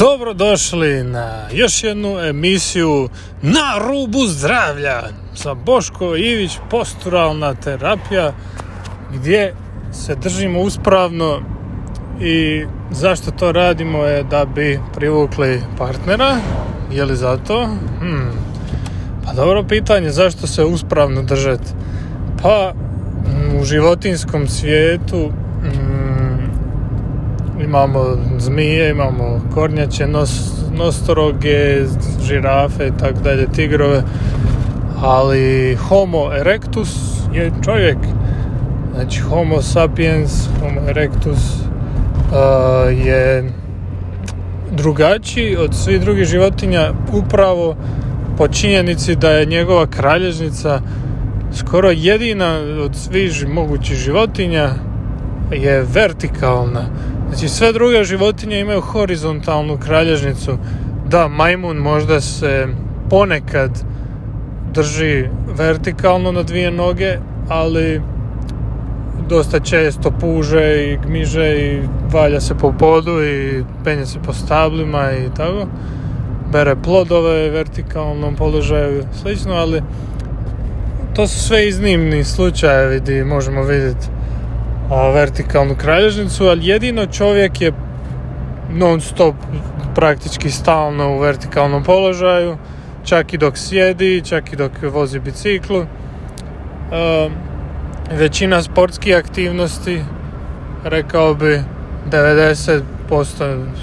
Dobrodošli na još jednu emisiju Na rubu zdravlja sa Boško Ivić posturalna terapija gdje se držimo uspravno i zašto to radimo je da bi privukli partnera je li zato? Hmm. Pa dobro pitanje zašto se uspravno držati pa u životinskom svijetu imamo zmije, imamo kornjače, nos, nostoroge, žirafe i tako dalje, tigrove, ali homo erectus je čovjek. Znači homo sapiens, homo erectus uh, je drugačiji od svih drugih životinja upravo po činjenici da je njegova kralježnica skoro jedina od svih mogućih životinja je vertikalna Znači sve druge životinje imaju horizontalnu kralježnicu. Da, majmun možda se ponekad drži vertikalno na dvije noge, ali dosta često puže i gmiže i valja se po podu i penje se po stablima i tako. Bere plodove vertikalnom položaju slično, ali to su sve iznimni slučajevi gdje možemo vidjeti vertikalnu kralježnicu, ali jedino čovjek je non stop praktički stalno u vertikalnom položaju, čak i dok sjedi, čak i dok vozi biciklu. većina sportskih aktivnosti, rekao bi 90%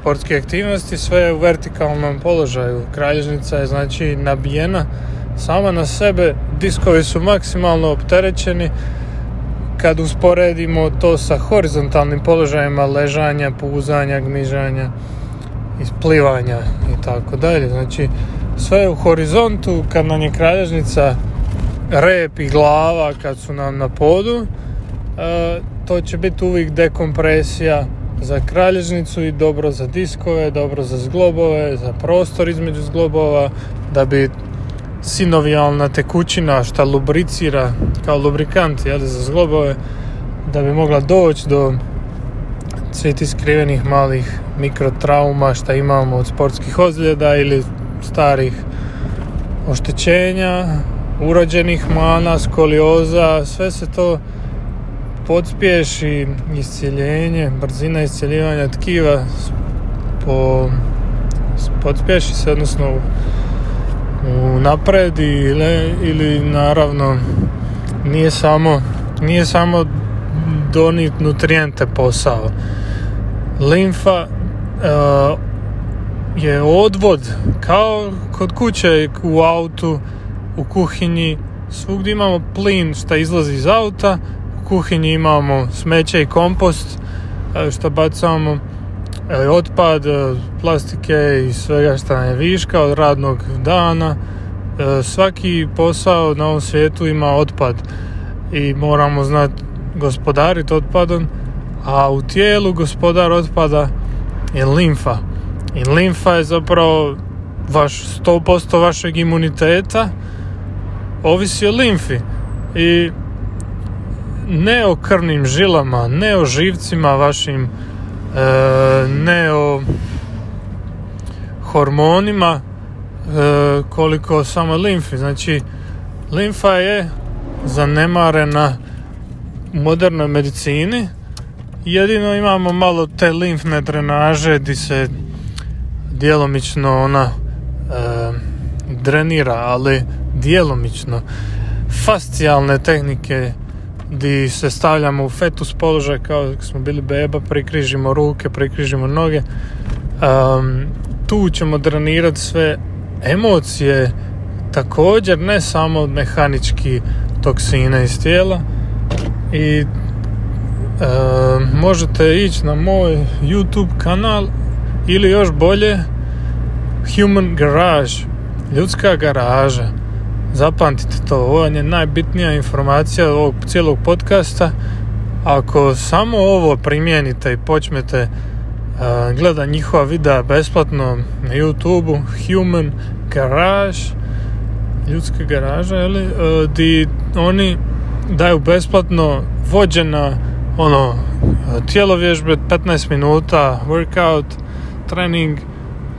sportskih aktivnosti, sve je u vertikalnom položaju. Kralježnica je znači nabijena sama na sebe, diskovi su maksimalno opterećeni, kad usporedimo to sa horizontalnim položajima ležanja, puzanja, gmižanja, isplivanja i tako dalje. Znači, sve je u horizontu, kad nam je kralježnica rep i glava kad su nam na podu, e, to će biti uvijek dekompresija za kralježnicu i dobro za diskove, dobro za zglobove, za prostor između zglobova, da bi sinovijalna tekućina šta lubricira kao lubrikant jel, za zglobove da bi mogla doći do svih skrivenih malih mikrotrauma šta imamo od sportskih ozljeda ili starih oštećenja, urođenih mana, skolioza, sve se to podspješi iscijeljenje, brzina iscijeljivanja tkiva po, podspješi se, odnosno napred ili, ili naravno nije samo nije samo donit nutrijente posao. Limfa uh, je odvod kao kod kuće u autu u kuhinji. Svugdje imamo plin što izlazi iz auta. U kuhinji imamo smeće i kompost e, što bacamo E, otpad, e, plastike i svega što je viška od radnog dana. E, svaki posao na ovom svijetu ima otpad i moramo znati gospodariti otpadom, a u tijelu gospodar otpada je limfa. I limfa je zapravo vaš 100% vašeg imuniteta ovisi o limfi. I ne o krvnim žilama, ne o živcima vašim ne o hormonima e, koliko samo limfi. Znači, limfa je zanemarena u modernoj medicini. Jedino imamo malo te limfne drenaže di se djelomično ona e, drenira, ali djelomično. Fascijalne tehnike di se stavljamo u fetus položaj kao dok smo bili beba, prikrižimo ruke, prikrižimo noge. Um, tu ćemo drenirati sve emocije, također ne samo mehanički toksine iz tijela i možete ići na moj YouTube kanal ili još bolje Human Garage, ljudska garaža Zapamtite to, ovo je najbitnija informacija ovog cijelog podcasta. Ako samo ovo primijenite i počnete uh, gleda njihova videa besplatno na YouTube Human Garage ljudska garaža, jeli, uh, di oni daju besplatno vođena ono, tjelovježbe 15 minuta, workout, trening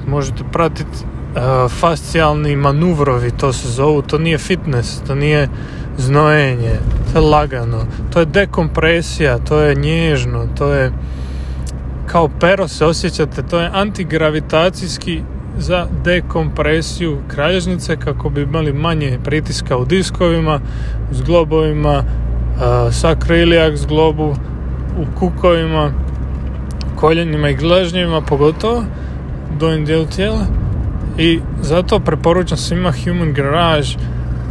možete pratiti uh, fascijalni manuvrovi, to se zovu, to nije fitness, to nije znojenje, to je lagano, to je dekompresija, to je nježno, to je kao pero se osjećate, to je antigravitacijski za dekompresiju kralježnice kako bi imali manje pritiska u diskovima, u zglobovima, uh, sakriliak zglobu, u kukovima, koljenima i gležnjima pogotovo, donjem dijelu tijela i zato preporučam svima Human Garage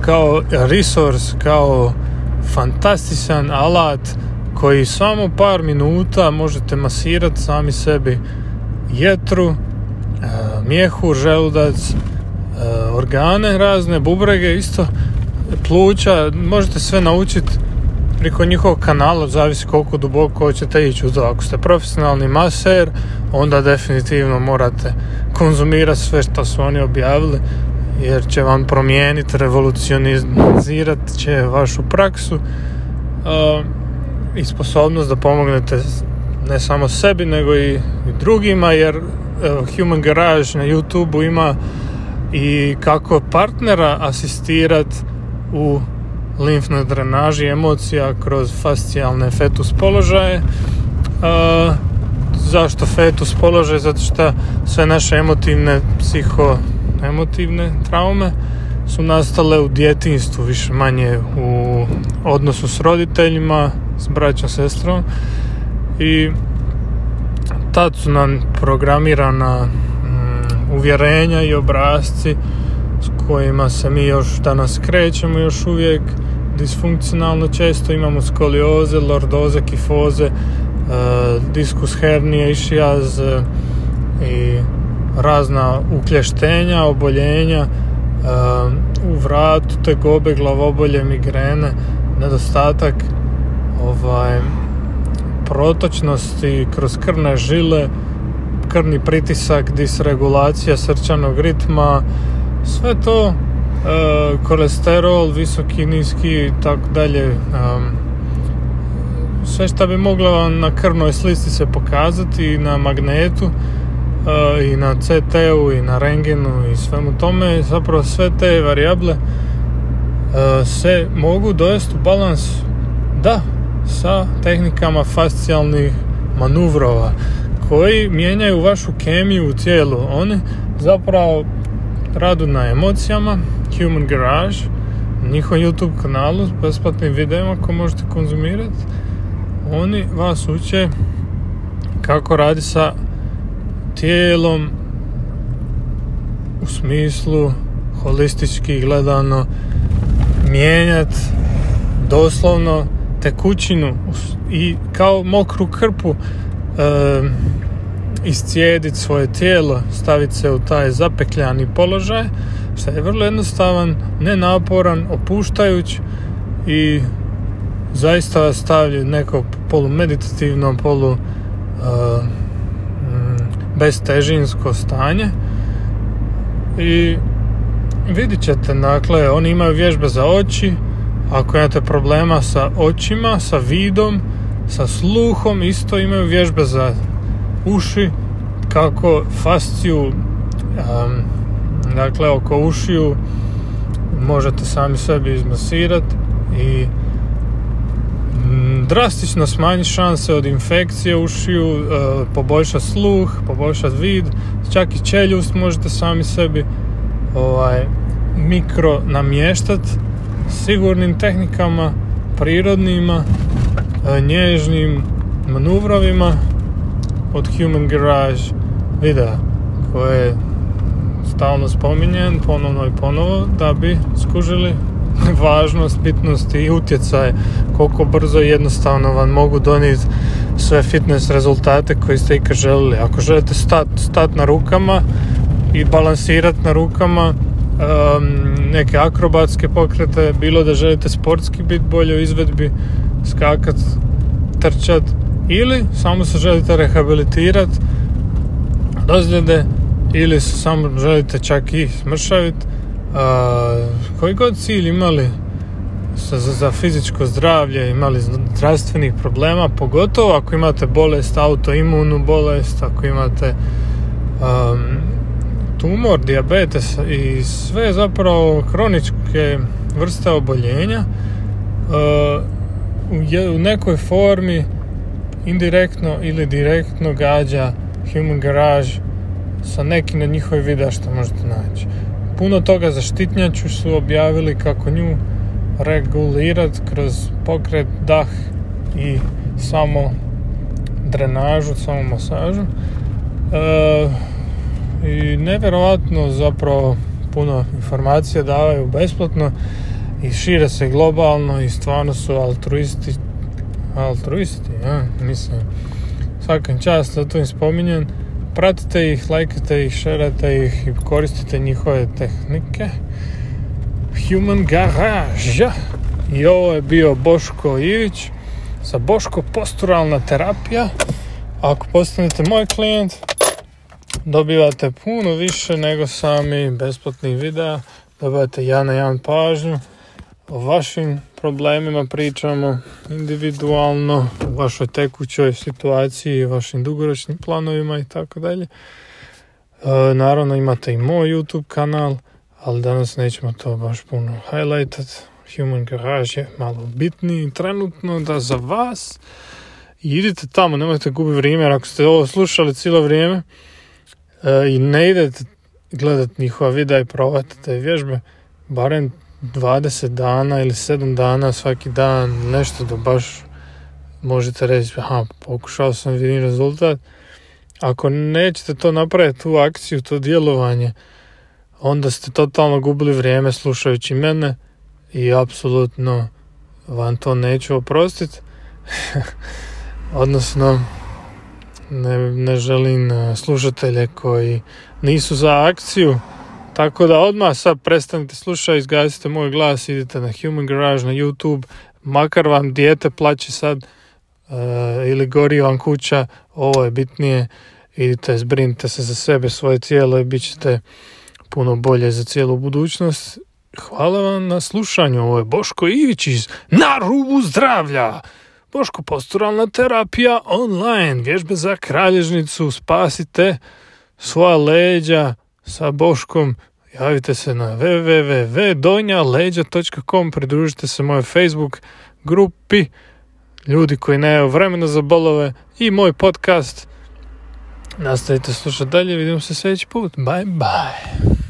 kao resource, kao fantastičan alat koji samo par minuta možete masirati sami sebi jetru, e, mjehu, želudac, e, organe razne, bubrege isto, pluća, možete sve naučiti preko njihovog kanala, zavisi koliko duboko hoćete ići u to. Ako ste profesionalni maser, onda definitivno morate konzumirati sve što su oni objavili, jer će vam promijeniti, revolucionizirati će vašu praksu uh, i sposobnost da pomognete ne samo sebi, nego i, drugima, jer Human Garage na YouTube ima i kako partnera asistirati u limfnoj drenaži emocija kroz fascijalne fetus položaje. Uh, zašto fetus položaj? Zato što sve naše emotivne, psiho-emotivne traume su nastale u djetinstvu, više manje u odnosu s roditeljima, s braćom, sestrom i tad su nam programirana mm, uvjerenja i obrazci s kojima se mi još danas krećemo još uvijek disfunkcionalno često imamo skolioze, lordoze, kifoze, diskus hernije, išijaz e, i razna uklještenja, oboljenja e, u vratu, tegobe, glavobolje, migrene, nedostatak ovaj, protočnosti kroz krvne žile, krvni pritisak, disregulacija srčanog ritma, sve to e, kolesterol, visoki, niski i tako dalje. Sve što bi moglo vam na krvnoj slici se pokazati i na magnetu e, i na CT-u i na rengenu i svemu tome, zapravo sve te varijable e, se mogu dovesti u balans da, sa tehnikama fascijalnih manuvrova koji mijenjaju vašu kemiju u tijelu. Oni zapravo radu na emocijama, Human Garage, njihovom YouTube kanalu s besplatnim videima koje možete konzumirati. Oni vas uče kako radi sa tijelom u smislu holistički gledano mijenjati doslovno tekućinu i kao mokru krpu e, iscijediti svoje tijelo, staviti se u taj zapekljani položaj, što je vrlo jednostavan, nenaporan, opuštajuć i zaista stavlja neko polumeditativno, polu uh, bestežinsko stanje. I vidit ćete, dakle, oni imaju vježbe za oči, ako imate problema sa očima, sa vidom, sa sluhom, isto imaju vježbe za uši, kako fasciju um, dakle oko ušiju možete sami sebi izmasirati i mm, drastično smanjiti šanse od infekcije ušiju, uh, poboljšati sluh, poboljšati vid, čak i čeljust možete sami sebi ovaj, mikro namještati sigurnim tehnikama, prirodnima, uh, nježnim manuvrovima od Human Garage videa koje stalno spominjem ponovno i ponovo da bi skužili važnost, bitnost i utjecaj koliko brzo i jednostavno vam mogu donijeti sve fitness rezultate koji ste ikad želili. Ako želite stat, stat na rukama i balansirati na rukama um, neke akrobatske pokrete, bilo da želite sportski biti bolje u izvedbi, skakat, trčat ili samo se želite rehabilitirati dozljede ili se samo želite čak i smršaviti koji god cilj imali za, za fizičko zdravlje imali zdravstvenih problema pogotovo ako imate bolest autoimunu bolest ako imate um, tumor, diabetes i sve zapravo kroničke vrste oboljenja u nekoj formi indirektno ili direktno gađa Human Garage sa nekim od njihovih videa što možete naći. Puno toga za štitnjaču su objavili kako nju regulirati kroz pokret, dah i samo drenažu, samo masažu. E, I nevjerojatno zapravo puno informacija davaju besplatno i šire se globalno i stvarno su altruisti altruisti, ja, mislim svakim čast da to im spominjem pratite ih, lajkite ih, šerate ih i koristite njihove tehnike. Human Garage. I ovo je bio Boško Ivić sa Boško posturalna terapija. Ako postanete moj klijent dobivate puno više nego sami besplatnih videa. Dobivate ja na jedan pažnju o vašim problemima pričamo individualno, u vašoj tekućoj situaciji, vašim dugoročnim planovima i tako dalje. E, naravno imate i moj YouTube kanal, ali danas nećemo to baš puno highlightat. Human Garage je malo bitniji trenutno da za vas idite tamo, nemojte gubiti vrijeme, ako ste ovo slušali cijelo vrijeme e, i ne idete gledati njihova videa i probate te vježbe, barem 20 dana ili 7 dana svaki dan, nešto da baš možete reći, aha, pokušao sam vidim rezultat. Ako nećete to napraviti, tu akciju, to djelovanje, onda ste totalno gubili vrijeme slušajući mene i apsolutno vam to neću oprostiti. Odnosno, ne, ne želim slušatelje koji nisu za akciju, tako da odmah sad prestanite slušati, izgasite moj glas, idite na Human Garage, na YouTube, makar vam dijete plaće sad uh, ili gori vam kuća, ovo je bitnije, idite, zbrinite se za sebe, svoje tijelo i bit ćete puno bolje za cijelu budućnost. Hvala vam na slušanju, ovo je Boško Ivić iz Na rubu zdravlja. Boško posturalna terapija online, vježbe za kralježnicu, spasite svoja leđa, sa Boškom. Javite se na www.donjaleđa.com Pridružite se mojoj Facebook grupi Ljudi koji nemaju vremena za bolove i moj podcast. Nastavite slušati dalje, vidimo se sljedeći put. Bye bye.